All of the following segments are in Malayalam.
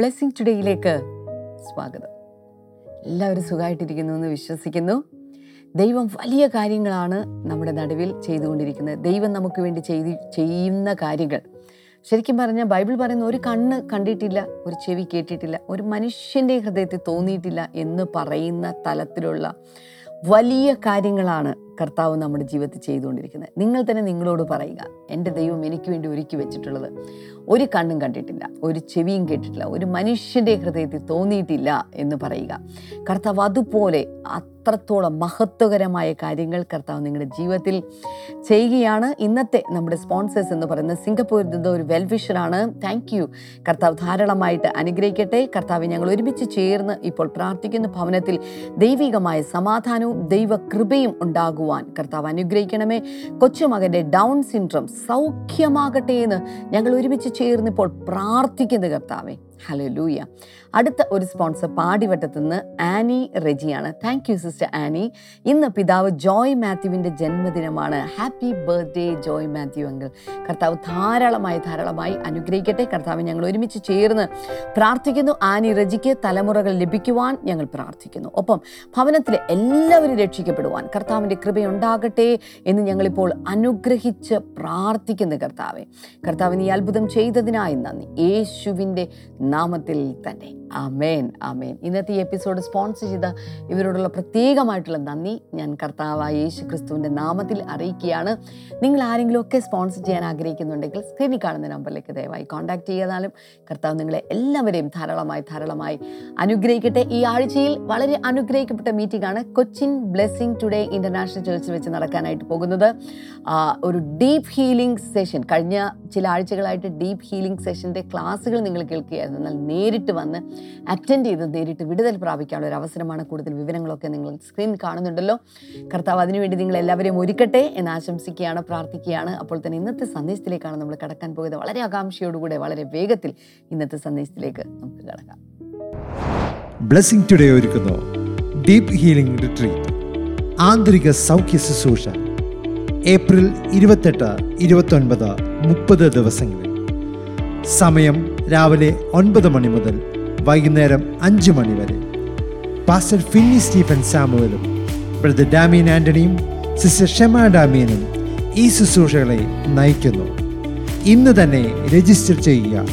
ബ്ലെസ്സിങ് ടുഡേയിലേക്ക് സ്വാഗതം. എല്ലാവരും സുഖമായിട്ടിരിക്കുന്നു എന്ന് വിശ്വസിക്കുന്നു. ദൈവം വലിയ കാര്യങ്ങളാണ് നമ്മുടെ നടുവിൽ ചെയ്തുകൊണ്ടിരിക്കുന്നത്. ദൈവം നമുക്ക് വേണ്ടി ചെയ്ത് ചെയ്യുന്ന കാര്യങ്ങൾ. ശരിക്കും പറഞ്ഞാൽ ബൈബിൾ പറയുന്ന ഒരു കണ്ണ് കണ്ടിട്ടില്ല ഒരു ചെവി കേട്ടിട്ടില്ല ഒരു മനുഷ്യന്റെ ഹൃദയത്തിൽ തോന്നിയിട്ടില്ല എന്ന് പറയുന്ന തലത്തിലുള്ള വലിയ കാര്യങ്ങളാണ് കർത്താവ് നമ്മുടെ ജീവിതത്തിൽ ചെയ്തുകൊണ്ടിരിക്കുന്നത്. നിങ്ങൾ തന്നെ നിങ്ങളോട് പറയുക എന്റെ ദൈവം എനിക്ക് വേണ്ടി ഒരുക്കി വെച്ചിട്ടുള്ളത് ഒരു കണ്ണും കണ്ടിട്ടില്ല ഒരു ചെവിയും കേട്ടിട്ടില്ല ഒരു മനുഷ്യന്റെ ഹൃദയത്തിൽ തോന്നിയിട്ടില്ല എന്ന് പറയുക. കർത്താവ് അതുപോലെ അത്രത്തോളം മഹത്വകരമായ കാര്യങ്ങൾ കർത്താവ് നിങ്ങളുടെ ജീവിതത്തിൽ ചെയ്യുകയാണ്. ഇന്നത്തെ നമ്മുടെ സ്പോൺസേഴ്സ് എന്ന് പറയുന്നത് സിംഗപ്പൂരിൽ നിന്ന് ഒരു വെൽവിഷറാണ് താങ്ക് യു കർത്താവ് ധാരാളമായിട്ട് അനുഗ്രഹിക്കട്ടെ. കർത്താവ് ഞങ്ങൾ ഒരുമിച്ച് ചേർന്ന് ഇപ്പോൾ പ്രാർത്ഥിക്കുന്ന ഭവനത്തിൽ ദൈവികമായ സമാധാനവും ദൈവകൃപയും ഉണ്ടാകുവാൻ കർത്താവ് അനുഗ്രഹിക്കണമേ. കൊച്ചുമകന്റെ ഡൗൺ സിൻഡ്രം സൗഖ്യമാകട്ടെ എന്ന് ഞങ്ങൾ ഒരുമിച്ച് ചേർന്നിപ്പോൾ പ്രാർത്ഥിക്കുന്നു കർത്താവേ. ഹലോ ലൂയ അടുത്ത ഒരു സ്പോൺസർ പാടിവട്ടത്ത് നിന്ന് Annie റെജിയാണ്. Thank you sister Annie. ഇന്ന് പിതാവ് ജോയ് മാത്യുവിന്റെ ജന്മദിനമാണ്. Happy birthday Joy Mathew uncle. കർത്താവ് ധാരാളമായി ധാരാളമായി അനുഗ്രഹിക്കട്ടെ. കർത്താവ് ഞങ്ങൾ ഒരുമിച്ച് ചേർന്ന് പ്രാർത്ഥിക്കുന്നു. ആനി റെജിക്ക് തലമുറകൾ ലഭിക്കുവാൻ ഞങ്ങൾ പ്രാർത്ഥിക്കുന്നു. ഒപ്പം ഭവനത്തിലെ എല്ലാവരും രക്ഷിക്കപ്പെടുവാൻ കർത്താവിന്റെ കൃപയുണ്ടാകട്ടെ എന്ന് ഞങ്ങളിപ്പോൾ അനുഗ്രഹിച്ച് പ്രാർത്ഥിക്കുന്നു കർത്താവെ. കർത്താവിന് ഈ അത്ഭുതം ചെയ്തതിനായി നന്ദി. യേശുവിന്റെ നാമത്തിൽ തന്നെ. ആമേൻ അമേൻ ഇന്നത്തെ ഈ എപ്പിസോഡ് സ്പോൺസർ ചെയ്ത ഇവരോടുള്ള പ്രത്യേകമായിട്ടുള്ള നന്ദി. ഞാൻ കർത്താവായ യേശു ക്രിസ്തുവിന്റെ നാമത്തിൽ അറിയിക്കുകയാണ്. നിങ്ങൾ ആരെങ്കിലും ഒക്കെ സ്പോൺസർ ചെയ്യാൻ ആഗ്രഹിക്കുന്നുണ്ടെങ്കിൽ സ്ക്രീനിൽ കാണുന്ന നമ്പറിലേക്ക് ദയവായി കോൺടാക്ട് ചെയ്താലും കർത്താവ് നിങ്ങളെ എല്ലാവരെയും ധാരാളമായി ധാരാളമായി അനുഗ്രഹിക്കട്ടെ. ഈ ആഴ്ചയിൽ വളരെ അനുഗ്രഹിക്കപ്പെട്ട മീറ്റിംഗ് ആണ് കൊച്ചിൻ ബ്ലെസ്സിങ് ടുഡേ ഇന്റർനാഷണൽ ചർച്ചിൽ വെച്ച് നടക്കാനായിട്ട് പോകുന്നത്. ഒരു ഡീപ്പ് ഹീലിംഗ് സെഷൻ. കഴിഞ്ഞ ചില ആഴ്ചകളായിട്ട് ഡീപ്പ് ഹീലിംഗ് സെഷന്റെ ക്ലാസ്സുകൾ നിങ്ങൾ കേൾക്കുകയായിരുന്നു. എന്നാൽ നേരിട്ട് വന്ന് അറ്റൻഡ് ചെയ്ത് നേരിട്ട് വിടുതൽ പ്രാപിക്കാനുള്ള ഒരു അവസരമാണ് കൂടുതൽ വിവരങ്ങളൊക്കെ നിങ്ങൾ സ്ക്രീൻ കാണുന്നുണ്ടല്ലോ. കർത്താവ് അതിനുവേണ്ടി നിങ്ങൾ എല്ലാവരെയും ഒരുക്കട്ടെ എന്ന് ആശംസിക്കുകയാണ് പ്രാർത്ഥിക്കുകയാണ്. അപ്പോൾ തന്നെ ഇന്നത്തെ സന്ദേശത്തിലേക്കാണ് നമ്മൾ കടക്കാൻ പോകുന്നത് വളരെ ആകാംക്ഷയോടുകൂടെ വളരെ വേഗത്തിൽ ഇന്നത്തെ സന്ദേശത്തിലേക്ക് നമുക്ക് കടക്കാം. ബ്ലെസ്സിംഗ് ടുഡേ ഒരുക്കുന്നു. ഡീപ് ഹീലിംഗ് റിട്രീറ്റ് ആന്തരിക സൗഖ്യ ശുശ്രൂഷ. ഏപ്രിൽ ഇരുപത്തെട്ട് ഇരുപത്തൊൻപത് മുപ്പത് ദിവസങ്ങളിൽ. സമയം രാവിലെ ഒൻപത് മണി മുതൽ വൈകുന്നേരം അഞ്ച് മണി വരെ. പാസ്റ്റർ ഫിന്നി സ്റ്റീഫൻ സാമുവലും ബ്രദർ ഡാമിയൻ ആന്റണിയും സിസ്റ്റർ ഷെമ ഡാമിയനും ഈ ശുശ്രൂഷകളെ നയിക്കുന്നു. ഇന്ന് തന്നെ രജിസ്റ്റർ ചെയ്യുക.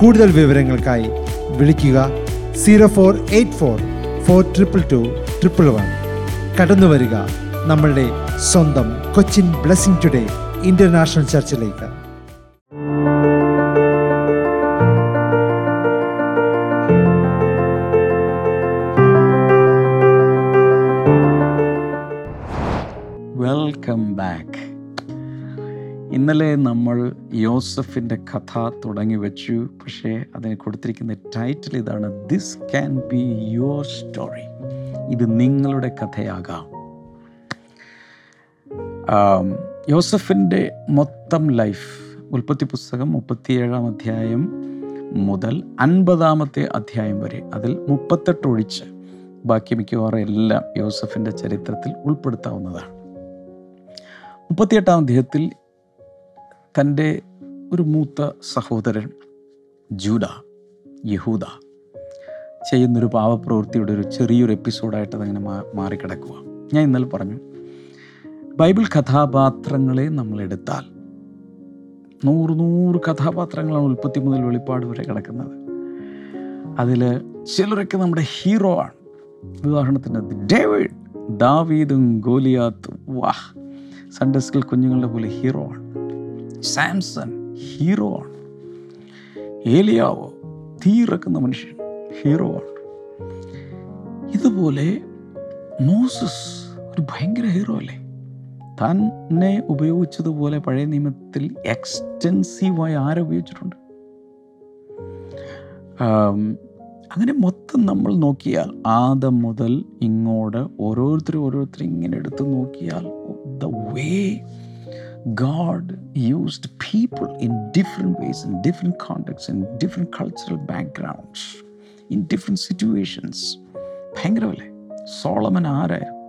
കൂടുതൽ വിവരങ്ങൾക്കായി വിളിക്കുക zero four eight four four triple two triple one. കടന്നു വരിക നമ്മളുടെ സ്വന്തം കൊച്ചിൻ ബ്ലെസ്സിംഗ് ടുഡേ ഇന്റർനാഷണൽ ചർച്ചിലേക്ക്. യോസഫിന്റെ കഥ തുടങ്ങി വെച്ചു. പക്ഷേ അതിന് കൊടുത്തിരിക്കുന്ന ടൈറ്റിൽ ഇതാണ് this can be your story ഇത് നിങ്ങളുടെ കഥയാകാം. യോസഫിന്റെ മൊത്തം ലൈഫ് ഉൽപ്പത്തി പുസ്തകം മുപ്പത്തിയേഴാം അധ്യായം മുതൽ അൻപതാമത്തെ അധ്യായം വരെ അതിൽ മുപ്പത്തെട്ട് ഒഴിച്ച് ബാക്കി മിക്കവാറും എല്ലാം യോസഫിന്റെ ചരിത്രത്തിൽ ഉൾപ്പെടുത്താവുന്നതാണ്. മുപ്പത്തിയെട്ടാം അധ്യായത്തിൽ തന്റെ ഒരു മൂത്ത സഹോദരൻ ജൂഡ യഹൂദ ചെയ്യുന്നൊരു പാവപ്രവൃത്തിയുടെ ഒരു ചെറിയൊരു എപ്പിസോഡായിട്ട് അതങ്ങനെ മാ മാറിക്കിടക്കുക ഞാൻ ഇന്നലെ പറഞ്ഞു ബൈബിൾ കഥാപാത്രങ്ങളെ നമ്മൾ എടുത്താൽ നൂറ് നൂറ് കഥാപാത്രങ്ങളാണ് ഉൽപ്പത്തി മുതൽ വെളിപ്പാട് വരെ കിടക്കുന്നത്. അതിൽ ചിലരൊക്കെ നമ്മുടെ ഹീറോ ആണ്. ഉദാഹരണത്തിന് ഡേവിഡ് ദാവീദും ഗോലിയാത്തും വാഹ് സൺഡേ സ്കിൽ കുഞ്ഞുങ്ങളുടെ പോലെ ഹീറോ ആണ്. സാംസൺ ഹീറോ ആണ്. ഏലിയാവോ തീയിറക്കുന്ന മനുഷ്യൻ ഹീറോ ആണ്. ഇതുപോലെ മോസസ് ഒരു ഭയങ്കര ഹീറോ അല്ലേ? തന്നെ ഉപയോഗിച്ചതുപോലെ പഴയ നിയമത്തിൽ എക്സ്റ്റെൻസീവായി ആരെ ഉപയോഗിച്ചിട്ടുണ്ട്? അങ്ങനെ മൊത്തം നമ്മൾ നോക്കിയാൽ ആദം മുതൽ ഇങ്ങോട്ട് ഓരോരുത്തരും ഓരോരുത്തരും ഇങ്ങനെ എടുത്ത് നോക്കിയാൽ the way God used people in different ways in different contacts in different cultural backgrounds in different situations ഭയങ്കരമല്ലേ സോളമൻ ആരായിരുന്നു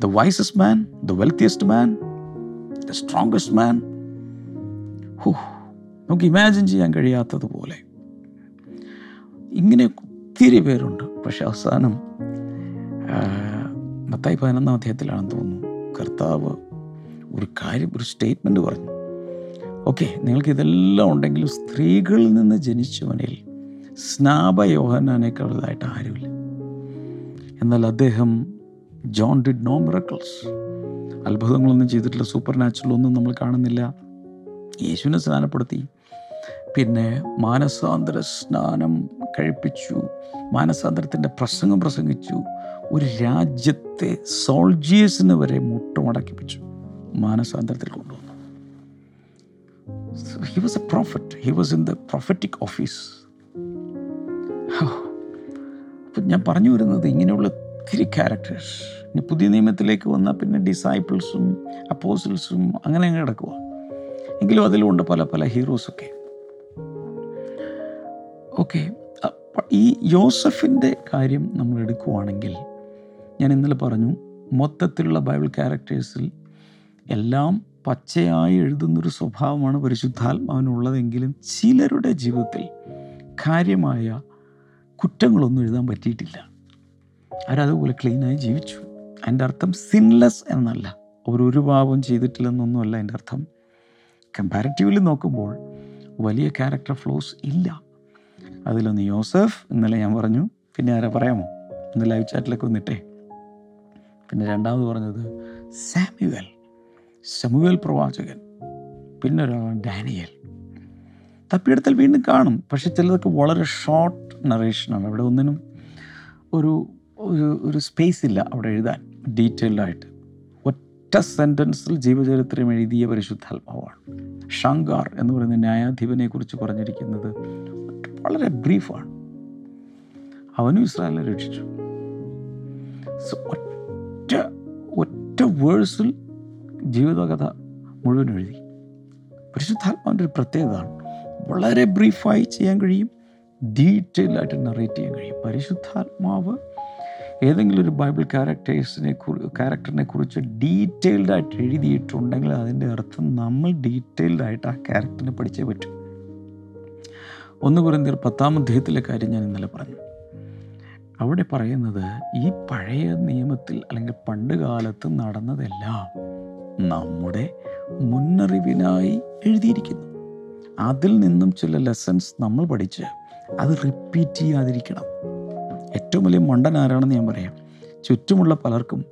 the wisest man the wealthiest man the strongest man who നമുക്ക് ഇമാജിൻ ചെയ്യാൻ കഴിയാത്തതുപോലെ. ഇങ്ങനെ ഒത്തിരി പേരുണ്ട്. പക്ഷെ അവസാനം മത്തായി പതിനൊന്നാം അധ്യായത്തിലാണെന്ന് തോന്നുന്നു. കർത്താവ് ഒരു കാര്യം ഒരു സ്റ്റേറ്റ്മെന്റ് പറഞ്ഞു. ഓക്കെ നിങ്ങൾക്ക് ഇതെല്ലാം ഉണ്ടെങ്കിലും സ്ത്രീകളിൽ നിന്ന് ജനിച്ചവനിൽ സ്നാപ യോഹനാനേക്കാളതായിട്ട് ആരുമില്ല. എന്നാൽ അദ്ദേഹം ജോൺ ഡിഡ് നോ മിറക്കിൾസ് അത്ഭുതങ്ങളൊന്നും ചെയ്തിട്ടില്ല സൂപ്പർ നാച്ചുറൽ ഒന്നും നമ്മൾ കാണുന്നില്ല. യേശുവിനെ സ്നാനപ്പെടുത്തി. പിന്നെ മാനസാന്തര സ്നാനം കഴിപ്പിച്ചു. മാനസാന്തരത്തിന്റെ പ്രസംഗം പ്രസംഗിച്ചു. ഒരു രാജ്യത്തെ സോൾജിയേഴ്സിന് വരെ മുട്ടുമടക്കിപ്പിച്ചു. മാനസാന്തരത്തിൽ കൊണ്ടുവന്നു. He was a prophet he was in the prophetic office അപ്പം ഞാൻ പറഞ്ഞു വരുന്നത് ഇങ്ങനെയുള്ള ഒത്തിരി ക്യാരക്ടേഴ്സ് ഇനി പുതിയ നിയമത്തിലേക്ക് വന്നാൽ പിന്നെ ഡിസൈപ്പിൾസും അപ്പോസിൽസും അങ്ങനെ അങ്ങ് കിടക്കുക എങ്കിലും അതിലുമുണ്ട് പല പല ഹീറോസൊക്കെ ഓക്കെ ഈ യോസഫിന്റെ കാര്യം നമ്മൾ എടുക്കുവാണെങ്കിൽ ഞാൻ ഇന്നലെ പറഞ്ഞു മൊത്തത്തിലുള്ള ബൈബിൾ ക്യാരക്ടേഴ്സിൽ എല്ലാം പച്ചയായി എഴുതുന്നൊരു സ്വഭാവമാണ് പരിശുദ്ധാത്മാവിനുള്ളതെങ്കിലും ചിലരുടെ ജീവിതത്തിൽ കാര്യമായ കുറ്റങ്ങളൊന്നും എഴുതാൻ പറ്റിയിട്ടില്ല. അവരതുപോലെ ക്ലീനായി ജീവിച്ചു. അതിന്റെ അർത്ഥം സിൻലെസ് എന്നല്ല. അവർ അവരൊരു പാപം ചെയ്തിട്ടില്ലെന്നൊന്നുമല്ല അതിന്റെ അർത്ഥം. കമ്പാരിറ്റീവ്ലി നോക്കുമ്പോൾ വലിയ ക്യാരക്ടർ ഫ്ലോസ് ഇല്ല. അതിലൊന്ന് യോസഫ് ഇന്നലെ ഞാൻ പറഞ്ഞു. പിന്നെ ആരാ പറയാമോ? ഇന്ന് ലൈവ് ചാറ്റിലൊക്കെ വന്നിട്ടേ. പിന്നെ രണ്ടാമത് പറഞ്ഞത് സാമുവൽ. സമുവൽ പ്രവാചകൻ പിന്നെ ഒരാളാണ് ഡാനിയൽ. തപ്പിയെടുത്താൽ വീണ്ടും കാണും പക്ഷെ ചിലതൊക്കെ വളരെ ഷോർട്ട് നറേഷനാണ് അവിടെ ഒന്നിനും ഒരു ഒരു ഒരു സ്പേസ് ഇല്ല അവിടെ എഴുതാൻ ഡീറ്റെയിൽഡായിട്ട് ഒറ്റ സെന്റൻസിൽ ജീവചരിത്രം എഴുതിയ പരിശുദ്ധാത്മാവാണ്. ഷങ്കാർ എന്ന് പറയുന്ന ന്യായാധിപനെ കുറിച്ച് പറഞ്ഞിരിക്കുന്നത് വളരെ ബ്രീഫാണ്. അവനും ഇസ്രായേലിനെ രക്ഷിച്ചു. ഒറ്റ ഒറ്റ വേഴ്സിൽ ജീവിതകഥ മുഴുവൻ എഴുതി. പരിശുദ്ധാത്മാവിന്റെ ഒരു പ്രത്യേകതയാണ്. വളരെ ബ്രീഫായി ചെയ്യാൻ കഴിയും ഡീറ്റെയിൽ ആയിട്ട് നറേറ്റ് ചെയ്യാൻ കഴിയും. പരിശുദ്ധാത്മാവ് ഏതെങ്കിലും ഒരു ബൈബിൾ ക്യാരക്ടേഴ്സിനെ ക്യാരക്ടറിനെ കുറിച്ച് ഡീറ്റെയിൽഡ് ആയിട്ട് എഴുതിയിട്ടുണ്ടെങ്കിൽ അതിന്റെ അർത്ഥം നമ്മൾ ഡീറ്റെയിൽഡ് ആയിട്ട് ആ ക്യാരക്ടറിനെ പഠിച്ചേ പറ്റും. ഒന്ന് കുറിന്തിയർ പത്താം അധ്യായത്തിലെ കാര്യം ഞാൻ ഇന്നലെ പറഞ്ഞു. അവിടെ പറയുന്നത് ഈ പഴയ നിയമത്തിൽ അല്ലെങ്കിൽ പണ്ട് കാലത്ത് നടന്നതെല്ലാം നമ്മുടെ മുന്നറിവിനായി എഴുതിയിരിക്കുന്നു. അതിൽ നിന്നും ചില ലെസൺസ് നമ്മൾ പഠിച്ച് അത് റിപ്പീറ്റ് ചെയ്യാതിരിക്കണം. ഏറ്റവും വലിയ മണ്ടൻ ആരാണെന്ന് ഞാൻ പറയാം. ചുറ്റുമുള്ള പലർക്കും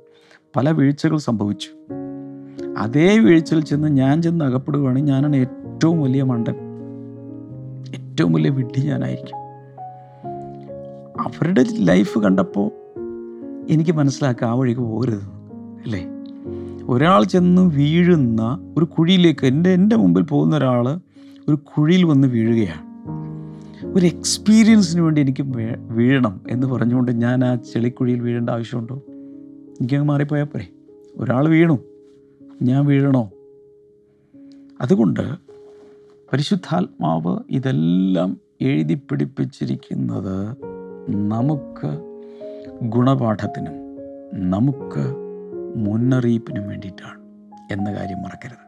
പല വീഴ്ചകൾ സംഭവിച്ചു. അതേ വീഴ്ചയിൽ ചെന്ന് ഞാൻ ചെന്ന് അകപ്പെടുകയാണെങ്കിൽ ഞാനാണ് ഏറ്റവും വലിയ മണ്ടൻ. ഏറ്റവും വലിയ വിഡ്ഢി ഞാനായിരിക്കും. അവരുടെ ലൈഫ് കണ്ടപ്പോൾ എനിക്ക് മനസ്സിലാക്കുക ആ വഴിക്ക് പോകരുത്. അല്ലേ? ഒരാൾ ചെന്ന് വീഴുന്ന ഒരു കുഴിയിലേക്ക് എന്റെ എന്റെ മുമ്പിൽ പോകുന്ന ഒരാൾ ഒരു കുഴിയിൽ വന്ന് വീഴുകയാണ്. ഒരു എക്സ്പീരിയൻസിന് വേണ്ടി എനിക്ക് വീഴണം എന്ന് പറഞ്ഞുകൊണ്ട് ഞാൻ ആ ചെളിക്കുഴിയിൽ വീഴേണ്ട ആവശ്യമുണ്ടോ? എനിക്കങ്ങ് മാറിപ്പോയാൽ പോരെ. ഒരാൾ വീണു. ഞാൻ വീഴണോ? അതുകൊണ്ട് പരിശുദ്ധാത്മാവ് ഇതെല്ലാം എഴുതി പിടിപ്പിച്ചിരിക്കുന്നത് നമുക്ക് ഗുണപാഠത്തിനും നമുക്ക് മുന്നറിയിപ്പിനും വേണ്ടിയിട്ടാണ് എന്ന കാര്യം മറക്കരുത്.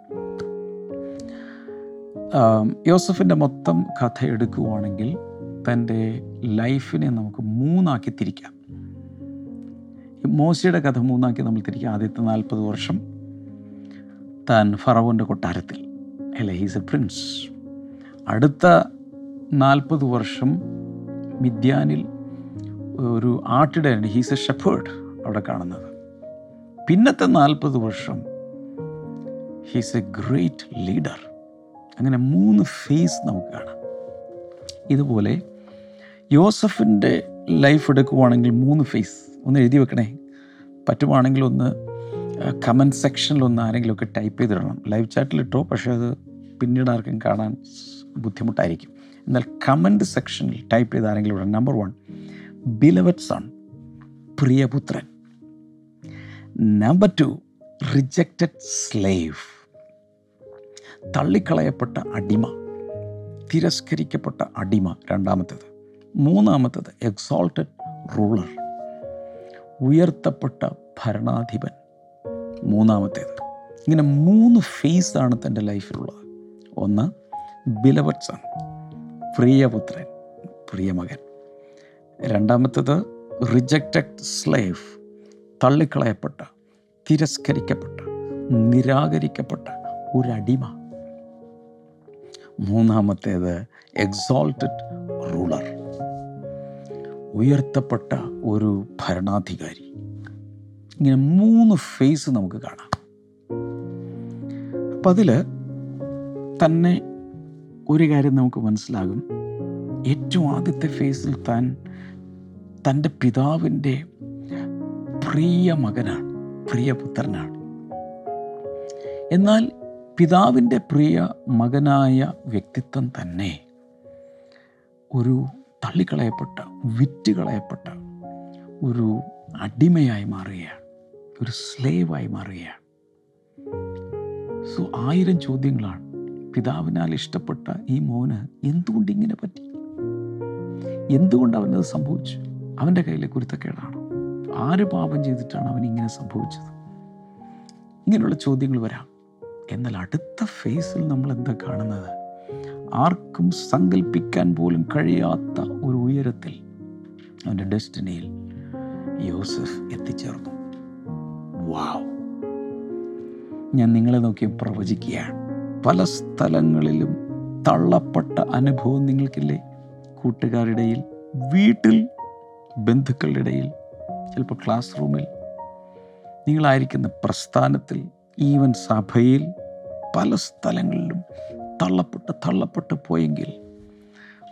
യോസഫിന്റെ മൊത്തം കഥ എടുക്കുവാണെങ്കിൽ തന്റെ ലൈഫിനെ നമുക്ക് മൂന്നാക്കി തിരിക്കാം. മോശിയുടെ കഥ മൂന്നാക്കി നമ്മൾ തിരിക്കുക ആദ്യത്തെ നാൽപ്പത് വർഷം. താൻ ഫറവോന്റെ കൊട്ടാരത്തിൽ. അല്ലെ ഹീസ് എ പ്രിൻസ് അടുത്ത നാൽപ്പത് വർഷം മിദ്യാനിൽ ഒരു ആട്ടിടയൻ ഹീസ് എ ഷെപ്പേർഡ് അവിടെ കാണുന്നത്. പിന്നത്തെ നാൽപ്പത് വർഷം ഹീസ് എ ഗ്രേറ്റ് ലീഡർ അങ്ങനെ മൂന്ന് ഫേസ് നമുക്ക് കാണാം. ഇതുപോലെ യോസഫിന്റെ ലൈഫ് എടുക്കുവാണെങ്കിൽ മൂന്ന് ഫേസ് ഒന്ന് എഴുതി വെക്കണേ. പറ്റുവാണെങ്കിൽ ഒന്ന് കമന്റ് സെക്ഷനിൽ ഒന്ന് ആരെങ്കിലുമൊക്കെ ടൈപ്പ് ചെയ്തിടണം. ലൈവ് ചാറ്റിലിട്ടോ പക്ഷേ അത് പിന്നീട് ആർക്കും കാണാൻ ബുദ്ധിമുട്ടായിരിക്കും. എന്നാൽ കമന്റ് സെക്ഷനിൽ ടൈപ്പ് ചെയ്ത് ആരെങ്കിലും ഇടണം. നമ്പർ വൺ ബിലവറ്റ് സൺ പ്രിയപുത്രൻ. നമ്പർ ടു റിജക്റ്റഡ് സ്ലേവ് തള്ളിക്കളയപ്പെട്ട അടിമ തിരസ്കരിക്കപ്പെട്ട അടിമ രണ്ടാമത്തേത്. മൂന്നാമത്തേത് എക്സോൾട്ടഡ് റൂളർ ഉയർത്തപ്പെട്ട ഭരണാധിപൻ. മൂന്നാമത്തേത് ഇങ്ങനെ മൂന്ന് ഫേസ് ആണ് തന്റെ ലൈഫിലുള്ളത് ഒന്ന് സൺ പ്രിയപുത്രൻ പ്രിയമകൻ. രണ്ടാമത്തേത് റിജക്റ്റഡ് സ്ലേവ് തള്ളിക്കളയപ്പെട്ട തിരസ്കരിക്കപ്പെട്ട നിരാകരിക്കപ്പെട്ട ഒരടിമ. മൂന്നാമത്തേത് എക്സോൾട്ടഡ് റൂളർ ഉയർത്തപ്പെട്ട ഒരു ഭരണാധികാരി. ഇങ്ങനെ മൂന്ന് ഫേസ് നമുക്ക് കാണാം. അപ്പം അതിൽ തന്നെ ഒരു കാര്യം നമുക്ക് മനസ്സിലാകും. ഏറ്റവും ആദ്യത്തെ ഫേസിൽ താൻ തന്റെ പിതാവിന്റെ പ്രിയ മകനാണ് പ്രിയ പുത്രനാണ്. എന്നാൽ പിതാവിന്റെ പ്രിയ മകനായ വ്യക്തിത്വം തന്നെ ഒരു തള്ളിക്കളയപ്പെട്ട വിറ്റുകളയപ്പെട്ട ഒരു അടിമയായി മാറുകയാണ് ഒരു സ്ലേവായി മാറുകയാണ്. സോ ആയിരം ചോദ്യങ്ങളാണ്. പിതാവിനാൽ ഇഷ്ടപ്പെട്ട ഈ മോന് എന്തുകൊണ്ട് ഇങ്ങനെ പറ്റി? എന്തുകൊണ്ട് അവനത് സംഭവിച്ചു? അവന്റെ കയ്യിലെ കുരുത്തക്കേടാണ്? ആര് പാപം ചെയ്തിട്ടാണ് അവൻ ഇങ്ങനെ സംഭവിച്ചത്? ഇങ്ങനെയുള്ള ചോദ്യങ്ങൾ വരാം. എന്നാൽ അടുത്ത ഫേസിൽ നമ്മൾ എന്താ കാണുന്നത്? ആർക്കും സങ്കല്പിക്കാൻ പോലും കഴിയാത്ത ഒരു ഉയരത്തിൽ അവന്റെ ഡെസ്റ്റിനിയിൽ യോസഫ് എത്തിച്ചേർന്നു. വാവ്. ഞാൻ നിങ്ങളെ നോക്കി പ്രവചിക്കുകയാണ്. പല സ്ഥലങ്ങളിലും തള്ളപ്പെട്ട അനുഭവം നിങ്ങൾക്കില്ലേ? കൂട്ടുകാരുടെയിൽ വീട്ടിൽ ബന്ധുക്കളുടെ ഇടയിൽ. ചിലപ്പോൾ ക്ലാസ് റൂമിൽ നിങ്ങളായിരിക്കുന്ന പ്രസ്ഥാനത്തിൽ ഈവൻ സഭയിൽ പല സ്ഥലങ്ങളിലും തള്ളപ്പെട്ട് തള്ളപ്പെട്ട് പോയെങ്കിൽ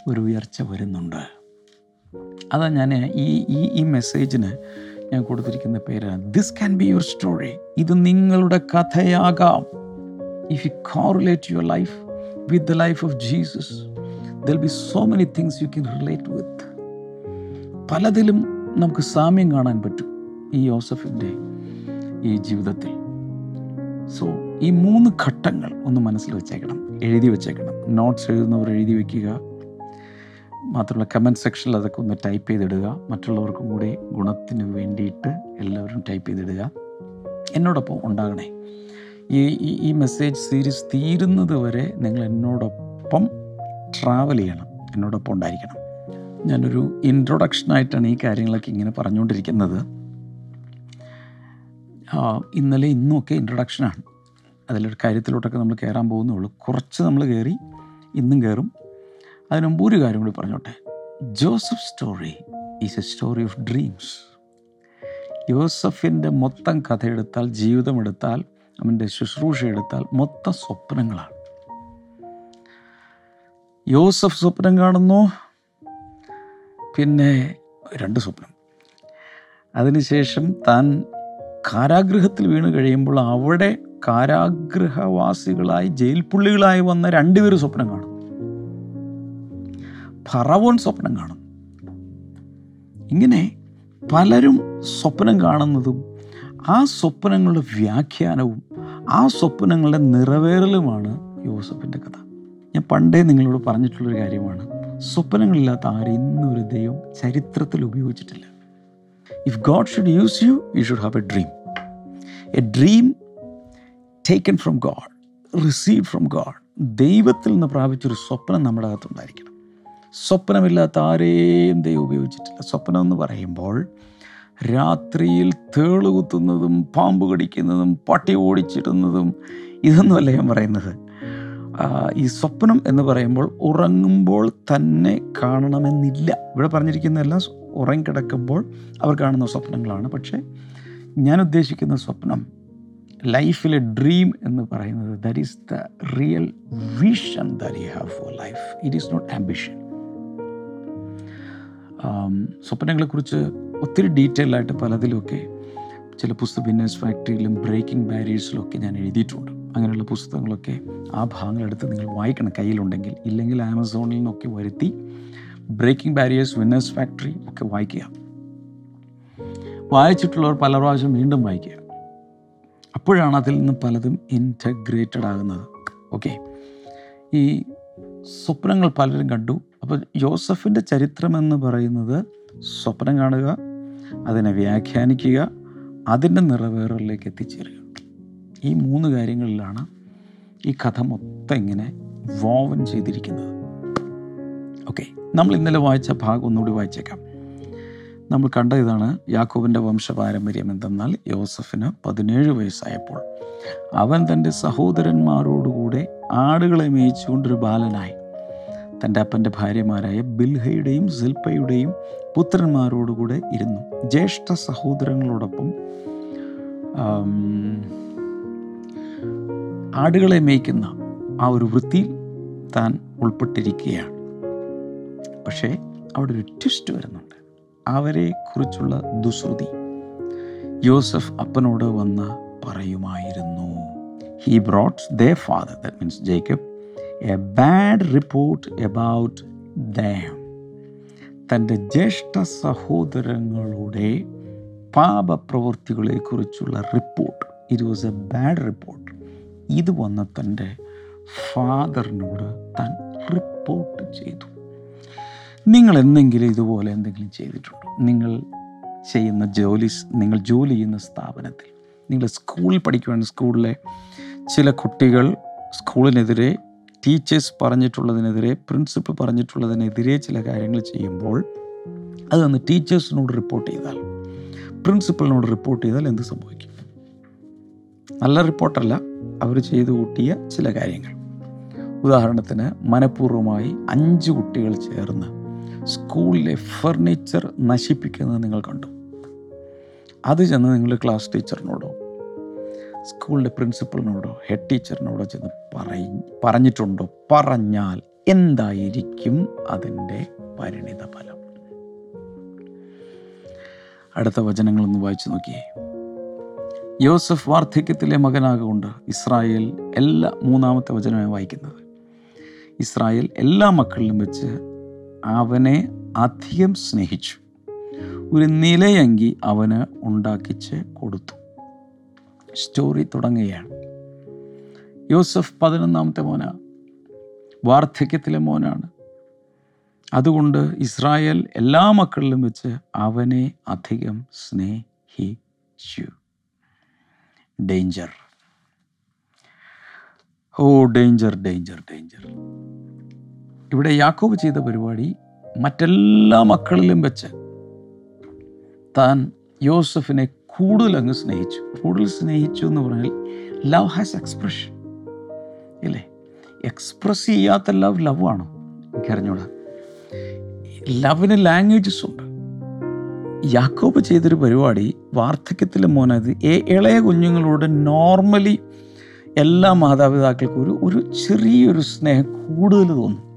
ഒരു ഉയർച്ച വരുന്നുണ്ട്. അതാ ഞാൻ ഈ ഈ ഈ മെസ്സേജിന് ഞാൻ കൊടുത്തിരിക്കുന്ന പേരാണ് this can be your story ഇത് നിങ്ങളുടെ കഥയാകാം. If you correlate your life with the life of Jesus there'll be so many things you can relate with പലതിലും നമുക്ക് സാമ്യം കാണാൻ പറ്റും ഈ യോസഫിന്റെ ഈ ജീവിതത്തിൽ. സോ ഈ മൂന്ന് ഘട്ടങ്ങൾ ഒന്ന് മനസ്സിൽ വെച്ചേക്കണം എഴുതി വെച്ചേക്കണം. നോട്ട്സ് എഴുതുന്നവർ എഴുതി വെക്കുക. മാത്രമല്ല കമന്റ് സെക്ഷനിൽ അതൊക്കെ ഒന്ന് ടൈപ്പ് ചെയ്തിടുക. മറ്റുള്ളവർക്കും കൂടി ഗുണത്തിന് വേണ്ടിയിട്ട് എല്ലാവരും ടൈപ്പ് ചെയ്തിടുക. എന്നോടൊപ്പം ഉണ്ടാകണേ. ഈ ഈ മെസ്സേജ് സീരീസ് തീരുന്നത് വരെ നിങ്ങൾ എന്നോടൊപ്പം ട്രാവൽ ചെയ്യണം. എന്നോടൊപ്പം ഉണ്ടായിരിക്കണം. ഞാനൊരു ഇൻട്രൊഡക്ഷനായിട്ടാണ് ഈ കാര്യങ്ങളൊക്കെ ഇങ്ങനെ പറഞ്ഞുകൊണ്ടിരിക്കുന്നത്. ഇന്നലെ ഇന്നുമൊക്കെ ഇൻട്രൊഡക്ഷനാണ് അതിലൊരു കാര്യത്തിലോട്ടൊക്കെ നമ്മൾ കയറാൻ പോകുന്നേ ഉള്ളൂ. കുറച്ച് നമ്മൾ കയറി ഇന്നും കയറും. അതിനു മുമ്പ് ഒരു കാര്യം കൂടി പറഞ്ഞോട്ടെ. Joseph story is a story of dreams യോസഫിന്റെ മൊത്തം കഥ എടുത്താൽ ജീവിതം എടുത്താൽ അവന്റെ ശുശ്രൂഷ എടുത്താൽ മൊത്തം സ്വപ്നങ്ങളാണ്. യോസഫ് സ്വപ്നം കാണുന്നു. പിന്നെ രണ്ട് സ്വപ്നം. അതിനുശേഷം താൻ കാരാഗൃഹത്തിൽ വീണ് കഴിയുമ്പോൾ അവിടെ കാരാഗ്രഹവാസികളായി ജയിൽ പുള്ളികളായി വന്ന രണ്ടുപേരും സ്വപ്നം കാണും. ഫറവോൻ സ്വപ്നം കാണും. ഇങ്ങനെ പലരും സ്വപ്നം കാണുന്നതും ആ സ്വപ്നങ്ങളുടെ വ്യാഖ്യാനവും ആ സ്വപ്നങ്ങളുടെ നിറവേറലുമാണ് യോസഫിന്റെ കഥ. ഞാൻ പണ്ടേ നിങ്ങളോട് പറഞ്ഞിട്ടുള്ളൊരു കാര്യമാണ്. സ്വപ്നങ്ങളില്ലാത്ത ആരും ഇന്നൊരു ദൈവം ചരിത്രത്തിൽ ഉപയോഗിച്ചിട്ടില്ല. If God should use you you should have a dream a dream taken from God receive from God ദൈവത്തിൽ നിന്ന് പ്രാപിച്ചൊരു സ്വപ്നം നമ്മുടെ അകത്തുണ്ടായിരിക്കണം. സ്വപ്നമില്ലാത്ത ആരെയും ദൈവം ഉപയോഗിച്ചിട്ടില്ല. സ്വപ്നം എന്ന് പറയുമ്പോൾ രാത്രിയിൽ തേളുകുത്തുന്നതും പാമ്പ് കടിക്കുന്നതും പട്ടി ഓടിച്ചിടുന്നതും ഇതൊന്നുമല്ല ഞാൻ പറയുന്നത്. ഈ സ്വപ്നം എന്ന് പറയുമ്പോൾ ഉറങ്ങുമ്പോൾ തന്നെ കാണണമെന്നില്ല. ഇവിടെ പറഞ്ഞിരിക്കുന്ന എല്ലാം ഉറങ്ങിക്കിടക്കുമ്പോൾ അവർ കാണുന്ന സ്വപ്നങ്ങളാണ്. പക്ഷേ ഞാൻ ഉദ്ദേശിക്കുന്ന സ്വപ്നം ലൈഫിലെ ഡ്രീം എന്ന് പറയുന്നത് that is the real vision that you have for life it is not ambition സ്വപ്നങ്ങളെക്കുറിച്ച് ഒത്തിരി ഡീറ്റെയിൽ ആയിട്ട് പലതിലുമൊക്കെ ചില പുസ്തക ബിന്നേഴ്സ് ഫാക്ടറിയിലും ബ്രേക്കിംഗ് ബാരിയേഴ്സിലൊക്കെ ഞാൻ എഴുതിയിട്ടുണ്ട്. അങ്ങനെയുള്ള പുസ്തകങ്ങളൊക്കെ ആ ഭാഗങ്ങളെടുത്ത് നിങ്ങൾ വായിക്കണം കയ്യിലുണ്ടെങ്കിൽ. ഇല്ലെങ്കിൽ ആമസോണിൽ നിന്നൊക്കെ വരുത്തി ബ്രേക്കിംഗ് ബാരിയേഴ്സ് വിന്നേഴ്സ് ഫാക്ടറി ഒക്കെ വായിക്കുക. വായിച്ചിട്ടുള്ളവർ പല പ്രാവശ്യം വീണ്ടും വായിക്കുക. അപ്പോഴാണ് അതിൽ നിന്ന് പലതും ഇന്റഗ്രേറ്റഡ് ആകുന്നത്. ഓക്കെ ഈ സ്വപ്നങ്ങൾ പലരും കണ്ടു. അപ്പോൾ യോസഫിന്റെ ചരിത്രമെന്ന് പറയുന്നത് സ്വപ്നം കാണുക അതിനെ വ്യാഖ്യാനിക്കുക അതിന്റെ നിറവേറലിലേക്ക് എത്തിച്ചേരുക. ഈ മൂന്ന് കാര്യങ്ങളിലാണ് ഈ കഥ മൊത്തം ഇങ്ങനെ വോവൻ ചെയ്തിരിക്കുന്നത്. ഓക്കെ നമ്മൾ ഇന്നലെ വായിച്ച ഭാഗം ഒന്നുകൂടി വായിച്ചേക്കാം. നമ്മൾ കണ്ട ഇതാണ് യാക്കോബിന്റെ വംശപാരമ്പര്യം എന്തെന്നാൽ യോസഫിന് പതിനേഴ് വയസ്സായപ്പോൾ അവൻ തന്റെ സഹോദരന്മാരോടുകൂടെ ആടുകളെ മേയിച്ചുകൊണ്ടൊരു ബാലനായി. തന്റെ അപ്പന്റെ ഭാര്യമാരായ ബിൽഹയുടെയും സിൽപ്പയുടെയും പുത്രന്മാരോടുകൂടെ ഇരുന്നു. ജ്യേഷ്ഠ സഹോദരങ്ങളോടൊപ്പം ആടുകളെ മേയ്ക്കുന്ന ആ ഒരു വൃത്തിയിൽ താൻ ഉൾപ്പെട്ടിരിക്കുകയാണ്. പക്ഷേ അവിടെ ഒരു ട്വിസ്റ്റ് വരുന്നുണ്ട്. അവരെ കുറിച്ചുള്ള ദുശ്രുതി. യോസഫ് അപ്പനോട് വന്ന് പറയുമായിരുന്നു he brought they father that means Jacob a bad report about them തന്റെ ജ്യേഷ്ഠ സഹോദരങ്ങളുടെ പാപപ്രവൃത്തികളെക്കുറിച്ചുള്ള report. It was a bad report ഇത് വന്ന് തന്റെ ഫാദറിനോട് താൻ റിപ്പോർട്ട് ചെയ്തു. നിങ്ങൾ എന്തെങ്കിലും ഇതുപോലെ എന്തെങ്കിലും ചെയ്തിട്ടുണ്ടോ? നിങ്ങൾ ചെയ്യുന്ന ജോലി നിങ്ങൾ ജോലി ചെയ്യുന്ന സ്ഥാപനത്തിൽ നിങ്ങൾ സ്കൂളിൽ പഠിക്കുവാൻ സ്കൂളിലെ ചില കുട്ടികൾ സ്കൂളിനെതിരെ ടീച്ചേഴ്സ് പറഞ്ഞിട്ടുള്ളതിനെതിരെ പ്രിൻസിപ്പൾ പറഞ്ഞിട്ടുള്ളതിനെതിരെ ചില കാര്യങ്ങൾ ചെയ്യുമ്പോൾ അത് വന്ന് ടീച്ചേഴ്സിനോട് റിപ്പോർട്ട് ചെയ്താൽ പ്രിൻസിപ്പളിനോട് റിപ്പോർട്ട് ചെയ്താൽ എന്ത് സംഭവിക്കും? നല്ല റിപ്പോർട്ടല്ല അവർ ചെയ്തു കൂട്ടിയ ചില കാര്യങ്ങൾ. ഉദാഹരണത്തിന് മനഃപൂർവമായി അഞ്ച് കുട്ടികൾ ചേർന്ന് സ്കൂളിലെ ഫർണിച്ചർ നശിപ്പിക്കുന്നത് നിങ്ങൾ കണ്ടു. അത് ചെന്ന് നിങ്ങൾ ക്ലാസ് ടീച്ചറിനോടോ സ്കൂളിലെ പ്രിൻസിപ്പളിനോടോ ഹെഡ് ടീച്ചറിനോടോ ചെന്ന് പറയി പറഞ്ഞിട്ടുണ്ടോ? പറഞ്ഞാൽ എന്തായിരിക്കും അതിന്റെ പരിണിത ഫലം അടുത്ത വചനങ്ങളൊന്ന് വായിച്ചു നോക്കിയേ. യോസഫ് വാർദ്ധക്യത്തിലെ മകനാകൊണ്ട് ഇസ്രായേൽ എല്ലാ മൂന്നാമത്തെ വചനമായി വായിക്കുന്നത്. ഇസ്രായേൽ എല്ലാ മക്കളിലും വെച്ച് അവനെ അധികം സ്നേഹിച്ചു. ഒരു നിലയങ്കി അവന് ഉണ്ടാക്കിച്ച് കൊടുത്തു. സ്റ്റോറി തുടങ്ങുകയാണ്. യോസഫ് പതിനൊന്നാമത്തെ മോന. വാർദ്ധക്യത്തിലെ മോനാണ്. അതുകൊണ്ട് ഇസ്രായേൽ എല്ലാ മക്കളിലും വെച്ച് അവനെ അധികം സ്നേഹിച്ചു. Danger. Oh danger danger danger. ഇവിടെ യാക്കോബ് ചെയ്ത പരിപാടി മറ്റെല്ലാ മക്കളിലും വെച്ച് താൻ യോസഫിനെ കൂടുതൽ അങ്ങ് സ്നേഹിച്ചു. കൂടുതൽ സ്നേഹിച്ചു എന്ന് പറഞ്ഞാൽ ലവ് ഹാസ് എക്സ്പ്രഷൻ ഇല്ലേ? എക്സ്പ്രസ് ചെയ്യാത്ത ലവ് ലവ് ആണ്? എനിക്കറിഞ്ഞൂടാ ലവിന് ലാംഗ്വേജസ് ഉണ്ട്. യാക്കോബ് ചെയ്തൊരു പരിപാടി വാർദ്ധക്യത്തിലെ മോനത് ഇളയ കുഞ്ഞുങ്ങളോട് നോർമലി എല്ലാ മാതാപിതാക്കൾക്കും ഒരു ഒരു ചെറിയൊരു സ്നേഹം കൂടുതൽ തോന്നും.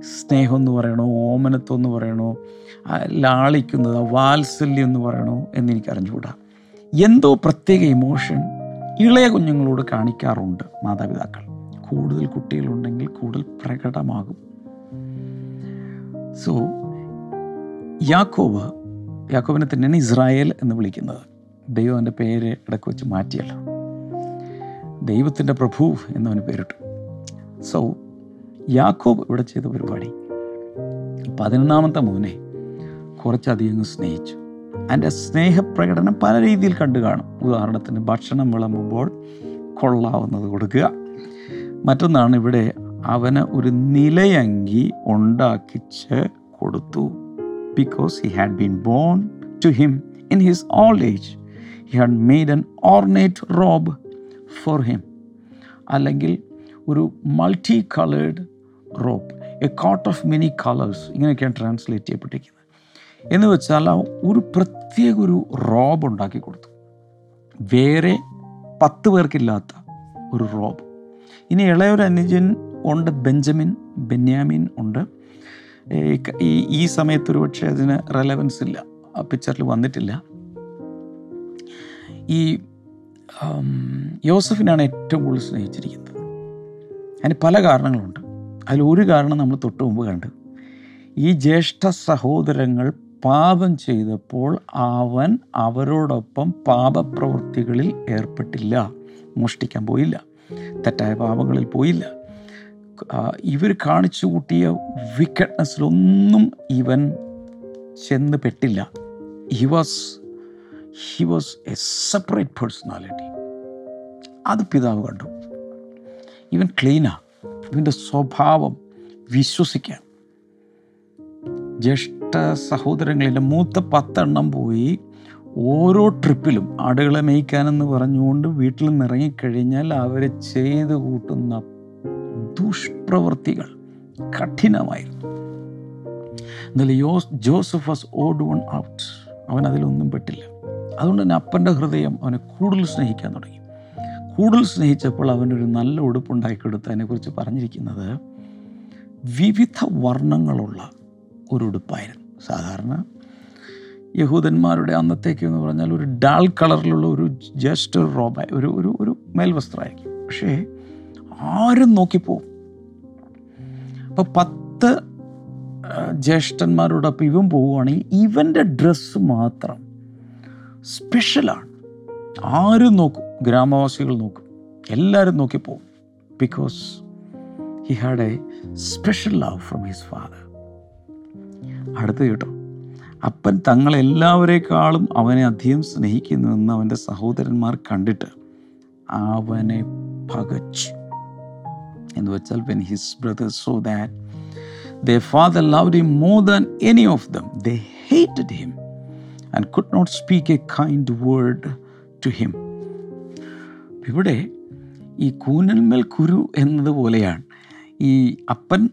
സ്നേഹം എന്ന് പറയണോ ഓമനത്വം എന്ന് പറയണോ ലാളിക്കുന്നത് വാത്സല്യം എന്ന് പറയണോ എന്ന് എനിക്ക് അറിഞ്ഞുകൂടാ. എന്തോ പ്രത്യേക ഇമോഷൻ ഇളയ കുഞ്ഞുങ്ങളോട് കാണിക്കാറുണ്ട് മാതാപിതാക്കൾ. കൂടുതൽ കുട്ടികളുണ്ടെങ്കിൽ കൂടുതൽ പ്രകടമാകും. സോ യാക്കോബ് യാക്കോബിനെ തന്നെയാണ് ഇസ്രായേൽ എന്ന് വിളിക്കുന്നത്. ദൈവം അവന്റെ പേര് ഇടയ്ക്ക് വെച്ച് മാറ്റിയല്ലോ. ദൈവത്തിന്റെ പ്രഭു എന്നവന് പേരിട്ടു. സോ യാക്കോബ് ഇവിടെ ചെയ്ത പരിപാടി. പതിനൊന്നാമത്തെ മോനെ കുറച്ചധികം സ്നേഹിച്ചു. അതിന്റെ സ്നേഹപ്രകടനം പല രീതിയിൽ കണ്ടു കാണും. ഉദാഹരണത്തിന് ഭക്ഷണം വിളമ്പുമ്പോൾ കൊള്ളാവുന്നത് കൊടുക്കുക. മറ്റൊന്നാണ് ഇവിടെ അവന് ഒരു നിലയങ്കി ഉണ്ടാക്കിച്ച് കൊടുത്തു. Because he had been born to him in his old age he had made an ornate robe for him അല്ലെങ്കിൽ ഒരു multi coloured robe a coat of many colours ഇങ്ങനെയൊക്കെയാണ് ട്രാൻസ്ലേറ്റ് ചെയ്യപ്പെട്ടിരിക്കുന്നത്. എന്ന് വെച്ചാൽ ഒരു പ്രത്യേക ഒരു റോബ് ഉണ്ടാക്കി കൊടുത്തു. വേറെ പത്ത് പേർക്കില്ലാത്ത ഒരു റോബ് ഇനി ഇളയൊരു അനുജൻ ഉണ്ട് ബെഞ്ചമിൻ ബെന്യാമിൻ ഉണ്ട്. ഈ ഈ സമയത്ത് ഒരു പക്ഷേ അതിന് റെലവൻസ് ഇല്ല. ആ പിക്ചറിൽ വന്നിട്ടില്ല. ഈ യോസഫിനാണ് ഏറ്റവും കൂടുതൽ സ്നേഹിച്ചിരിക്കുന്നത്. അതിന് പല കാരണങ്ങളുണ്ട്. അതിലൊരു കാരണം നമ്മൾ തൊട്ട് മുമ്പ് കണ്ട്. ഈ ജ്യേഷ്ഠ സഹോദരങ്ങൾ പാപം ചെയ്തപ്പോൾ അവൻ അവരോടൊപ്പം പാപപ്രവൃത്തികളിൽ ഏർപ്പെട്ടില്ല. മോഷ്ടിക്കാൻ പോയില്ല. തെറ്റായ പാപങ്ങളിൽ പോയില്ല. ഇവർ കാണിച്ചു കൂട്ടിയ വിക്കറ്റ്നെസ്സിലൊന്നും ഇവൻ ചെന്ന് പെട്ടില്ല. He was he was a separate personality അത് പിതാവ് കണ്ടു. ഇവൻ ക്ലീനാണ് ഇവന്റെ സ്വഭാവം വിശ്വസിക്കാൻ. ജ്യേഷ്ഠ ഇരട്ട സഹോദരങ്ങളിലെ മൂത്ത പത്തെണ്ണം പോയി ഓരോ ട്രിപ്പിലും ആടുകളെ മേയ്ക്കാനെന്ന് പറഞ്ഞുകൊണ്ട് വീട്ടിൽ നിന്ന് ഇറങ്ങിക്കഴിഞ്ഞാൽ അവരെ ചെയ്ത് കൂട്ടുന്ന ദുഷ്പ്രവൃത്തികൾ കഠിനമായിരുന്നു. എന്നാൽ യോസ് Joseph was odd one out. അവൻ അതിലൊന്നും പെട്ടില്ല. അതുകൊണ്ട് തന്നെ അപ്പന്റെ ഹൃദയം അവനെ കൂടുതൽ സ്നേഹിക്കാൻ തുടങ്ങി. കൂടുതൽ സ്നേഹിച്ചപ്പോൾ അവനൊരു നല്ല ഉടുപ്പുണ്ടാക്കി കൊടുത്തതിനെക്കുറിച്ച് പറഞ്ഞിരിക്കുന്നത് വിവിധ വർണങ്ങളുള്ള ഒരു ഉടുപ്പായിരുന്നു. സാധാരണ യഹൂദന്മാരുടെ അന്നത്തേക്ക് എന്ന് പറഞ്ഞാൽ ഒരു ഡാൾ കളറിലുള്ള ഒരു ജസ്റ്റ് ഒരു റോബ ഒരു ഒരു ഒരു മേൽവസ്ത്രമായിരിക്കും. പക്ഷേ ആരും നോക്കിപ്പോവും. അപ്പോൾ പത്ത് ജ്യേഷ്ഠന്മാരുടെ ജ്യേഷ്ഠന്മാരോടൊപ്പം ഇവൻ പോവുകയാണെങ്കിൽ ഇവന്റെ ഡ്രസ്സ് മാത്രം സ്പെഷ്യലാണ്. ആരും നോക്കും ഗ്രാമവാസികൾ നോക്കും എല്ലാവരും നോക്കിപ്പോവും. Because he had a special love from his father അടുത്ത് കേട്ടോ. അപ്പൻ തങ്ങളെല്ലാവരെക്കാളും അവനെ അധികം സ്നേഹിക്കുന്നുവെന്ന് അവന്റെ സഹോദരന്മാർ കണ്ടിട്ട് അവനെ പകച്ചു. എന്ന് വെച്ചാൽ when his brother saw that the father loved him more than any of them they hated him and could not speak a kind word to him ഇവിടെ ഈ കൂനൽമേൽ കുരു എന്നതുപോലെയാണ് ഈ അപ്പൻ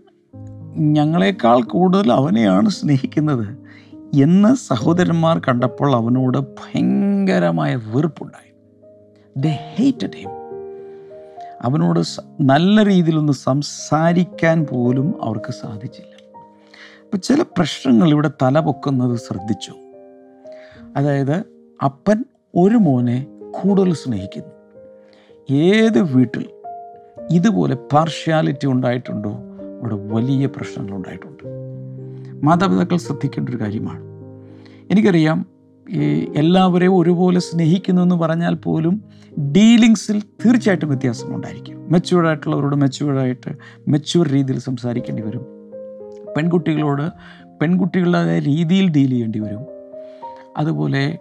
ഞങ്ങളെക്കാൾ കൂടുതൽ അവനെയാണ് സ്നേഹിക്കുന്നത് എന്ന് സഹോദരന്മാർ കണ്ടപ്പോൾ അവനോട് ഭയങ്കരമായ വെറുപ്പുണ്ടായി. ദ ഹേറ്റഡ് ഹിം അവനോട് നല്ല രീതിയിലൊന്ന് സംസാരിക്കാൻ പോലും അവർക്ക് സാധിച്ചില്ല. അപ്പം ചില പ്രശ്നങ്ങൾ ഇവിടെ തലപൊക്കുന്നത് ശ്രദ്ധിച്ചു. അതായത് അപ്പൻ ഒരു മോനെ കൂടുതൽ സ്നേഹിക്കുന്നു. ഏത് വീട്ടിൽ ഇതുപോലെ പാർഷ്യാലിറ്റി ഉണ്ടായിട്ടുണ്ടോ? അവിടെ വലിയ പ്രശ്നങ്ങൾ ഉണ്ടായിട്ടുണ്ട് മാതാപിതാക്കൾ ശ്രദ്ധിക്കേണ്ട ഒരു കാര്യമാണ്. എനിക്കറിയാം ഈ എല്ലാവരെയും ഒരുപോലെ സ്നേഹിക്കുന്നു എന്ന് പറഞ്ഞാൽ പോലും ഡീലിങ്സിൽ തീർച്ചയായിട്ടും വ്യത്യാസമുണ്ടായിരിക്കും മെച്യൂർഡായിട്ടുള്ളവരോട് മെച്യൂർഡായിട്ട് മെച്യൂർ രീതിയിൽ സംസാരിക്കേണ്ടി വരും. പെൺകുട്ടികളോട് പെൺകുട്ടികളുടെ രീതിയിൽ ഡീൽ ചെയ്യേണ്ടി വരും. അതുപോലെ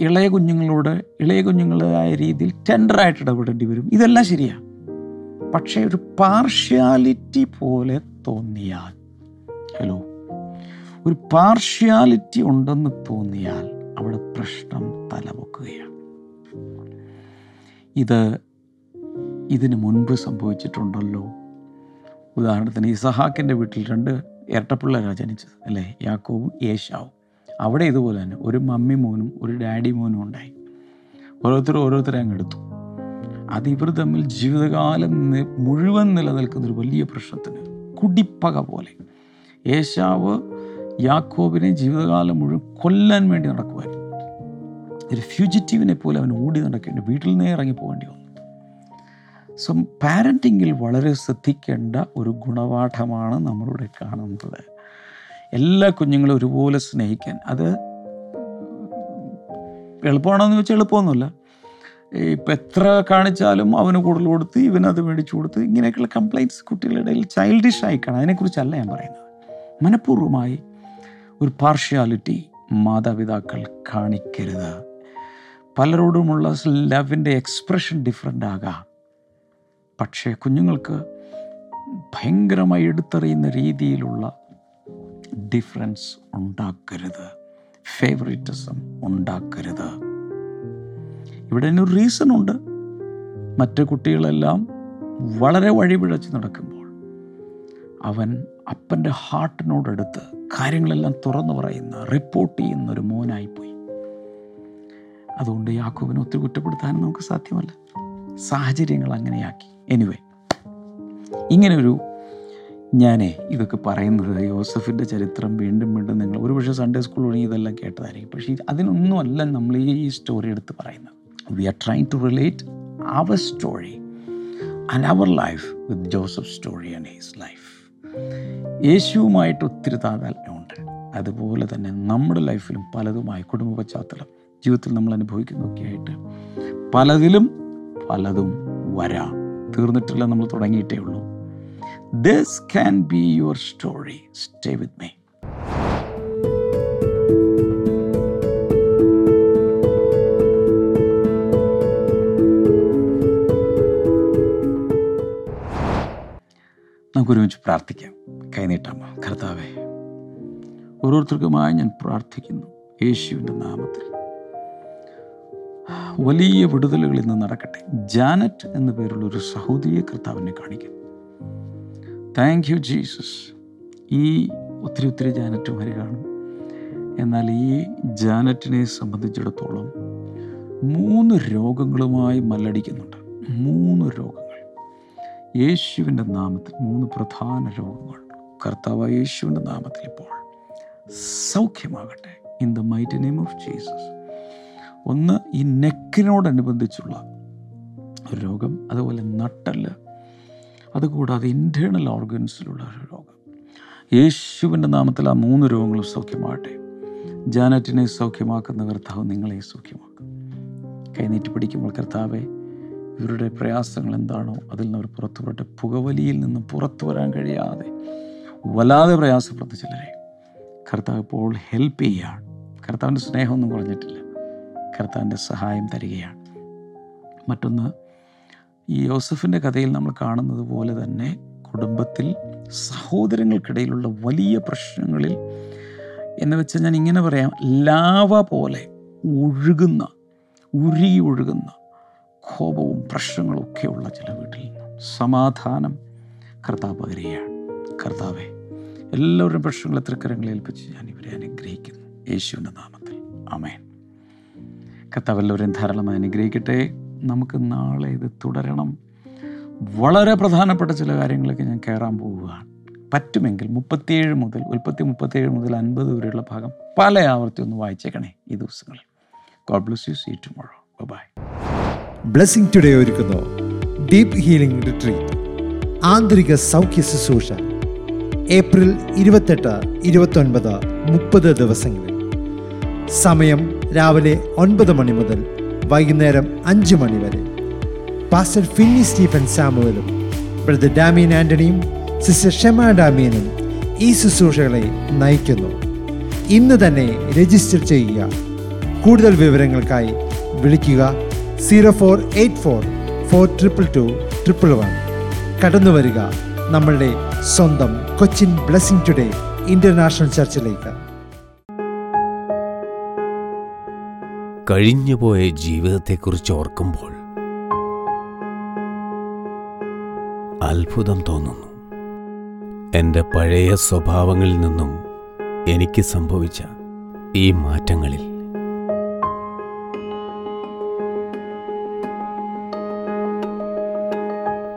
ഇളയ കുഞ്ഞുങ്ങളോട് ഇളയ കുഞ്ഞുങ്ങളുടേതായ രീതിയിൽ ടെൻഡറായിട്ട് ഇടപെടേണ്ടി വരും. ഇതെല്ലാം ശരിയാണ് പക്ഷേ ഒരു പാർഷ്യാലിറ്റി പോലെ തോന്നിയാൽ ഹലോ ഒരു പാർഷ്യാലിറ്റി ഉണ്ടെന്ന് തോന്നിയാൽ അവിടെ പ്രശ്നം തലപൊക്കുകയാണ് ഇത് ഇതിനു മുൻപ് സംഭവിച്ചിട്ടുണ്ടല്ലോ. ഉദാഹരണത്തിന് ഇസഹാക്കിന്റെ വീട്ടിൽ രണ്ട് ഇരട്ടപ്പിള്ളേരാണ് ജനിച്ചത് അല്ലേ? യാക്കോവും യേശാവും അവിടെ ഇതുപോലെ തന്നെ ഒരു മമ്മി മോനും ഒരു ഡാഡി മോനും ഉണ്ടായി. ഓരോരുത്തരും ഓരോരുത്തരെ അങ്ങ് എടുത്തു. അത് ഇവർ തമ്മിൽ ജീവിതകാലം മുഴുവൻ നിലനിൽക്കുന്ന ഒരു വലിയ പ്രശ്നത്തിന് കുടിപ്പക പോലെ. യേശാവ് യാക്കോബിനെ ജീവിതകാലം മുഴുവൻ കൊല്ലാൻ വേണ്ടി നടക്കുമായിരുന്നു ഒരു ഫ്യൂജിറ്റീവിനെ പോലെ അവൻ ഓടി നടക്കേണ്ടി വീട്ടിൽ നിന്നേ ഇറങ്ങി പോകേണ്ടി വന്നു. സോ പാരന്റിങ്ങിൽ വളരെ ശ്രദ്ധിക്കേണ്ട ഒരു ഗുണപാഠമാണ് നമ്മളിവിടെ കാണുന്നത്. എല്ലാ കുഞ്ഞുങ്ങളും ഒരുപോലെ സ്നേഹിക്കാൻ. അത് എളുപ്പമാണോ എന്ന് ചോദിച്ചാൽ എളുപ്പമൊന്നുമില്ല. ഇപ്പം എത്ര കാണിച്ചാലും അവന് കൂടുതൽ കൊടുത്ത് ഇവനത് മേടിച്ചു കൊടുത്ത് ഇങ്ങനെയൊക്കെയുള്ള കംപ്ലയിന്റ്സ് കുട്ടികളുടെ ഇടയിൽ ചൈൽഡിഷ് ആയിക്കാണ് കാണാം. അതിനെക്കുറിച്ചല്ല ഞാൻ പറയുന്നത്. മനഃപൂർവമായി ഒരു പാർഷ്യാലിറ്റി മാതാപിതാക്കൾ കാണിക്കരുത്. പലരോടുമുള്ള ലവിന്റെ എക്സ്പ്രഷൻ ഡിഫറെന്റ് ആകാം. പക്ഷേ കുഞ്ഞുങ്ങൾക്ക് ഭയങ്കരമായി എടുത്തെറിയുന്ന രീതിയിലുള്ള ഡിഫറൻസ് ഉണ്ടാക്കരുത്. ഫേവറിറ്റിസം ഉണ്ടാക്കരുത്. ഇവിടെ ഒരു റീസൺ ഉണ്ട് മറ്റു കുട്ടികളെല്ലാം വളരെ വഴിപിഴച്ച് നടക്കുമ്പോൾ അവൻ അപ്പന്റെ ഹാർട്ടിനോടടുത്ത് കാര്യങ്ങളെല്ലാം തുറന്നു പറയുന്ന റിപ്പോർട്ട് ചെയ്യുന്ന ഒരു മോനായിപ്പോയി. അതുകൊണ്ട് യാക്കോബിനെ ഒത്തിരി കുറ്റപ്പെടുത്താനും നമുക്ക് സാധ്യമല്ല. സാഹചര്യങ്ങൾ അങ്ങനെയാക്കി. എനിവേ ഇങ്ങനൊരു ഞാനേ ഇതൊക്കെ പറയുന്നത് യോസഫിന്റെ ചരിത്രം വീണ്ടും വീണ്ടും നിങ്ങൾ ഒരുപക്ഷെ സൺഡേ സ്കൂൾ വഴി ഇതെല്ലാം കേട്ടതായിരിക്കും. പക്ഷേ അതിനൊന്നുമല്ല നമ്മൾ ഈ സ്റ്റോറി എടുത്ത് പറയുന്നത്. We are trying to relate our story and our life with Joseph story and his life യേശുവുമായിട്ട് ഒത്തിരി താതാത്മ്യമുണ്ട് അതുപോലെ തന്നെ നമ്മുടെ ലൈഫിലും പലതുമായി കുടുംബ പശ്ചാത്തലം ജീവിതത്തിൽ നമ്മൾ അനുഭവിക്കുന്നതൊക്കെ ആയിട്ട് പലതിലും പലതും വരാം. തീർന്നിട്ടില്ല നമ്മൾ തുടങ്ങിയിട്ടേ ഉള്ളൂ. This can be your story stay with me നമുക്ക് ഒരുമിച്ച് പ്രാർത്ഥിക്കാം കൈനീട്ടാമ കർത്താവേ ഓരോരുത്തർക്കുമായി ഞാൻ പ്രാർത്ഥിക്കുന്നു. യേശുവിന്റെ നാമത്തിൽ. വലിയ വിടുതലുകൾ ഇന്ന് നടക്കട്ടെ. ജാനറ്റ് എന്ന പേരുള്ള ഒരു സഹോദരിയെ കർത്താവിനെ കാണിക്കും താങ്ക് യു ജീസസ് ഈ ഒത്തിരി ഒത്തിരി ജാനറ്റുമാരെ കാണും. എന്നാൽ ഈ ജാനറ്റിനെ സംബന്ധിച്ചിടത്തോളം മൂന്ന് രോഗങ്ങളുമായി മല്ലടിക്കുന്നുണ്ട്. മൂന്ന് രോഗങ്ങൾ യേശുവിന്റെ നാമത്തിൽ മൂന്ന് പ്രധാന രോഗങ്ങൾ. കർത്താവ് യേശുവിന്റെ നാമത്തിൽ ഇപ്പോൾ സൗഖ്യമാകട്ടെ. In the mighty name of Jesus ഒന്ന് ഈ നെക്കിനോടനുബന്ധിച്ചുള്ള ഒരു രോഗം അതുപോലെ നട്ടൽ അതുകൂടാതെ ഇന്റേർണൽ ഓർഗൻസിലുള്ള ഒരു രോഗം. യേശുവിന്റെ നാമത്തിൽ ആ മൂന്ന് രോഗങ്ങളും സൗഖ്യമാകട്ടെ. ജാനറ്റിനെ സൗഖ്യമാക്കുന്ന കർത്താവ് നിങ്ങളെ സൗഖ്യമാക്കും. കൈനീട്ടി പിടിക്കുമ്പോൾ കർത്താവെ ഇവരുടെ പ്രയാസങ്ങൾ എന്താണോ അതിൽ നിന്ന് അവർ പുറത്തുപെട്ട് പുകവലിയിൽ നിന്ന് പുറത്തു വരാൻ കഴിയാതെ വല്ലാതെ പ്രയാസപ്പെടുന്ന ചിലരെ. കർത്താവ് ഇപ്പോൾ ഹെൽപ്പ് ചെയ്യുകയാണ്. കർത്താവിന്റെ സ്നേഹമൊന്നും കുറഞ്ഞിട്ടില്ല. കർത്താവിന്റെ സഹായം തരികയാണ്. മറ്റൊന്ന് ഈ യോസഫിന്റെ കഥയിൽ നമ്മൾ കാണുന്നത് പോലെ തന്നെ കുടുംബത്തിൽ സഹോദരങ്ങൾക്കിടയിലുള്ള വലിയ പ്രശ്നങ്ങളിൽ എന്ന് വെച്ചാൽ ഞാൻ ഇങ്ങനെ പറയാം ലാവ പോലെ ഒഴുകുന്ന ഉരുകി ഒഴുകുന്ന കോപവും പ്രശ്നങ്ങളും ഒക്കെയുള്ള ചില വീട്ടിൽ സമാധാനം കർത്താവ് പകരുകയാണ് കർത്താവെ എല്ലാവരുടെയും പ്രശ്നങ്ങളെ തൃക്കരങ്ങളെ ഏൽപ്പിച്ച് ഞാൻ ഇവരെ അനുഗ്രഹിക്കുന്നു. യേശുവിന്റെ നാമത്തിൽ. അമേൻ കർത്താവ് എല്ലാവരെയും ധാരാളമായി അനുഗ്രഹിക്കട്ടെ. നമുക്ക് നാളെ ഇത് തുടരണം. വളരെ പ്രധാനപ്പെട്ട ചില കാര്യങ്ങളൊക്കെ ഞാൻ കയറാൻ പോവുകയാണ്. പറ്റുമെങ്കിൽ മുപ്പത്തിയേഴ് മുതൽ ഉൽപ്പത്തി മുപ്പത്തിയേഴ് മുതൽ അൻപത് വരെയുള്ള ഭാഗം പല ആവർത്തി ഒന്ന് വായിച്ചേക്കണേ ഈ ദിവസങ്ങളിൽ. God bless you see tomorrow blessing today ഒരുക്കുന്നു. ഡീപ് ഹീലിംഗ് റിട്രീറ്റ് ആന്തരിക സൗഖ്യ ശുശ്രൂഷ. ഏപ്രിൽ ഇരുപത്തെട്ട് ഇരുപത്തൊൻപത് മുപ്പത് ദിവസങ്ങളിൽ. സമയം രാവിലെ ഒൻപത് മണി മുതൽ വൈകുന്നേരം അഞ്ച് മണി വരെ. പാസ്റ്റർ ഫിന്നി സ്റ്റീഫൻ സാമുവലും ബ്രദർ ഡാമീൻ ആന്റണിയും സിസ്റ്റർ ഷെമ ഡാമീനും ഈ ശുശ്രൂഷകളെ നയിക്കുന്നു. ഇന്ന് തന്നെ രജിസ്റ്റർ ചെയ്യുക. കൂടുതൽ വിവരങ്ങൾക്കായി വിളിക്കുക. Zero four eight four four triple two triple one കടന്നു വരിക നമ്മളുടെ സ്വന്തം കൊച്ചിൻ ബ്ലെസ്സിംഗ് ടുഡേ ഇന്റർനാഷണൽ ചർച്ചിലേക്ക് കഴിഞ്ഞുപോയ ജീവിതത്തെക്കുറിച്ച് ഓർക്കുമ്പോൾ അത്ഭുതം തോന്നുന്നു. എന്റെ പഴയ സ്വഭാവങ്ങളിൽ നിന്നും എനിക്ക് സംഭവിച്ച ഈ മാറ്റങ്ങളിൽ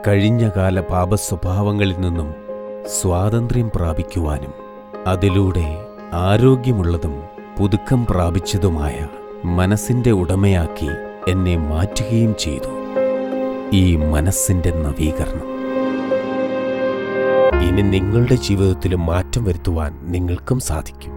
കഴിഞ്ഞകാല പാപസ്വഭാവങ്ങളിൽ നിന്നും സ്വാതന്ത്ര്യം പ്രാപിക്കുവാനും അതിലൂടെ ആരോഗ്യമുള്ളതും പുതുക്കം പ്രാപിച്ചതുമായ മനസ്സിന്റെ ഉടമയാക്കി എന്നെ മാറ്റുകയും ചെയ്തു. ഈ മനസ്സിന്റെ നവീകരണം. ഇനി നിങ്ങളുടെ ജീവിതത്തിൽ മാറ്റം വരുത്തുവാൻ നിങ്ങൾക്കും സാധിക്കും.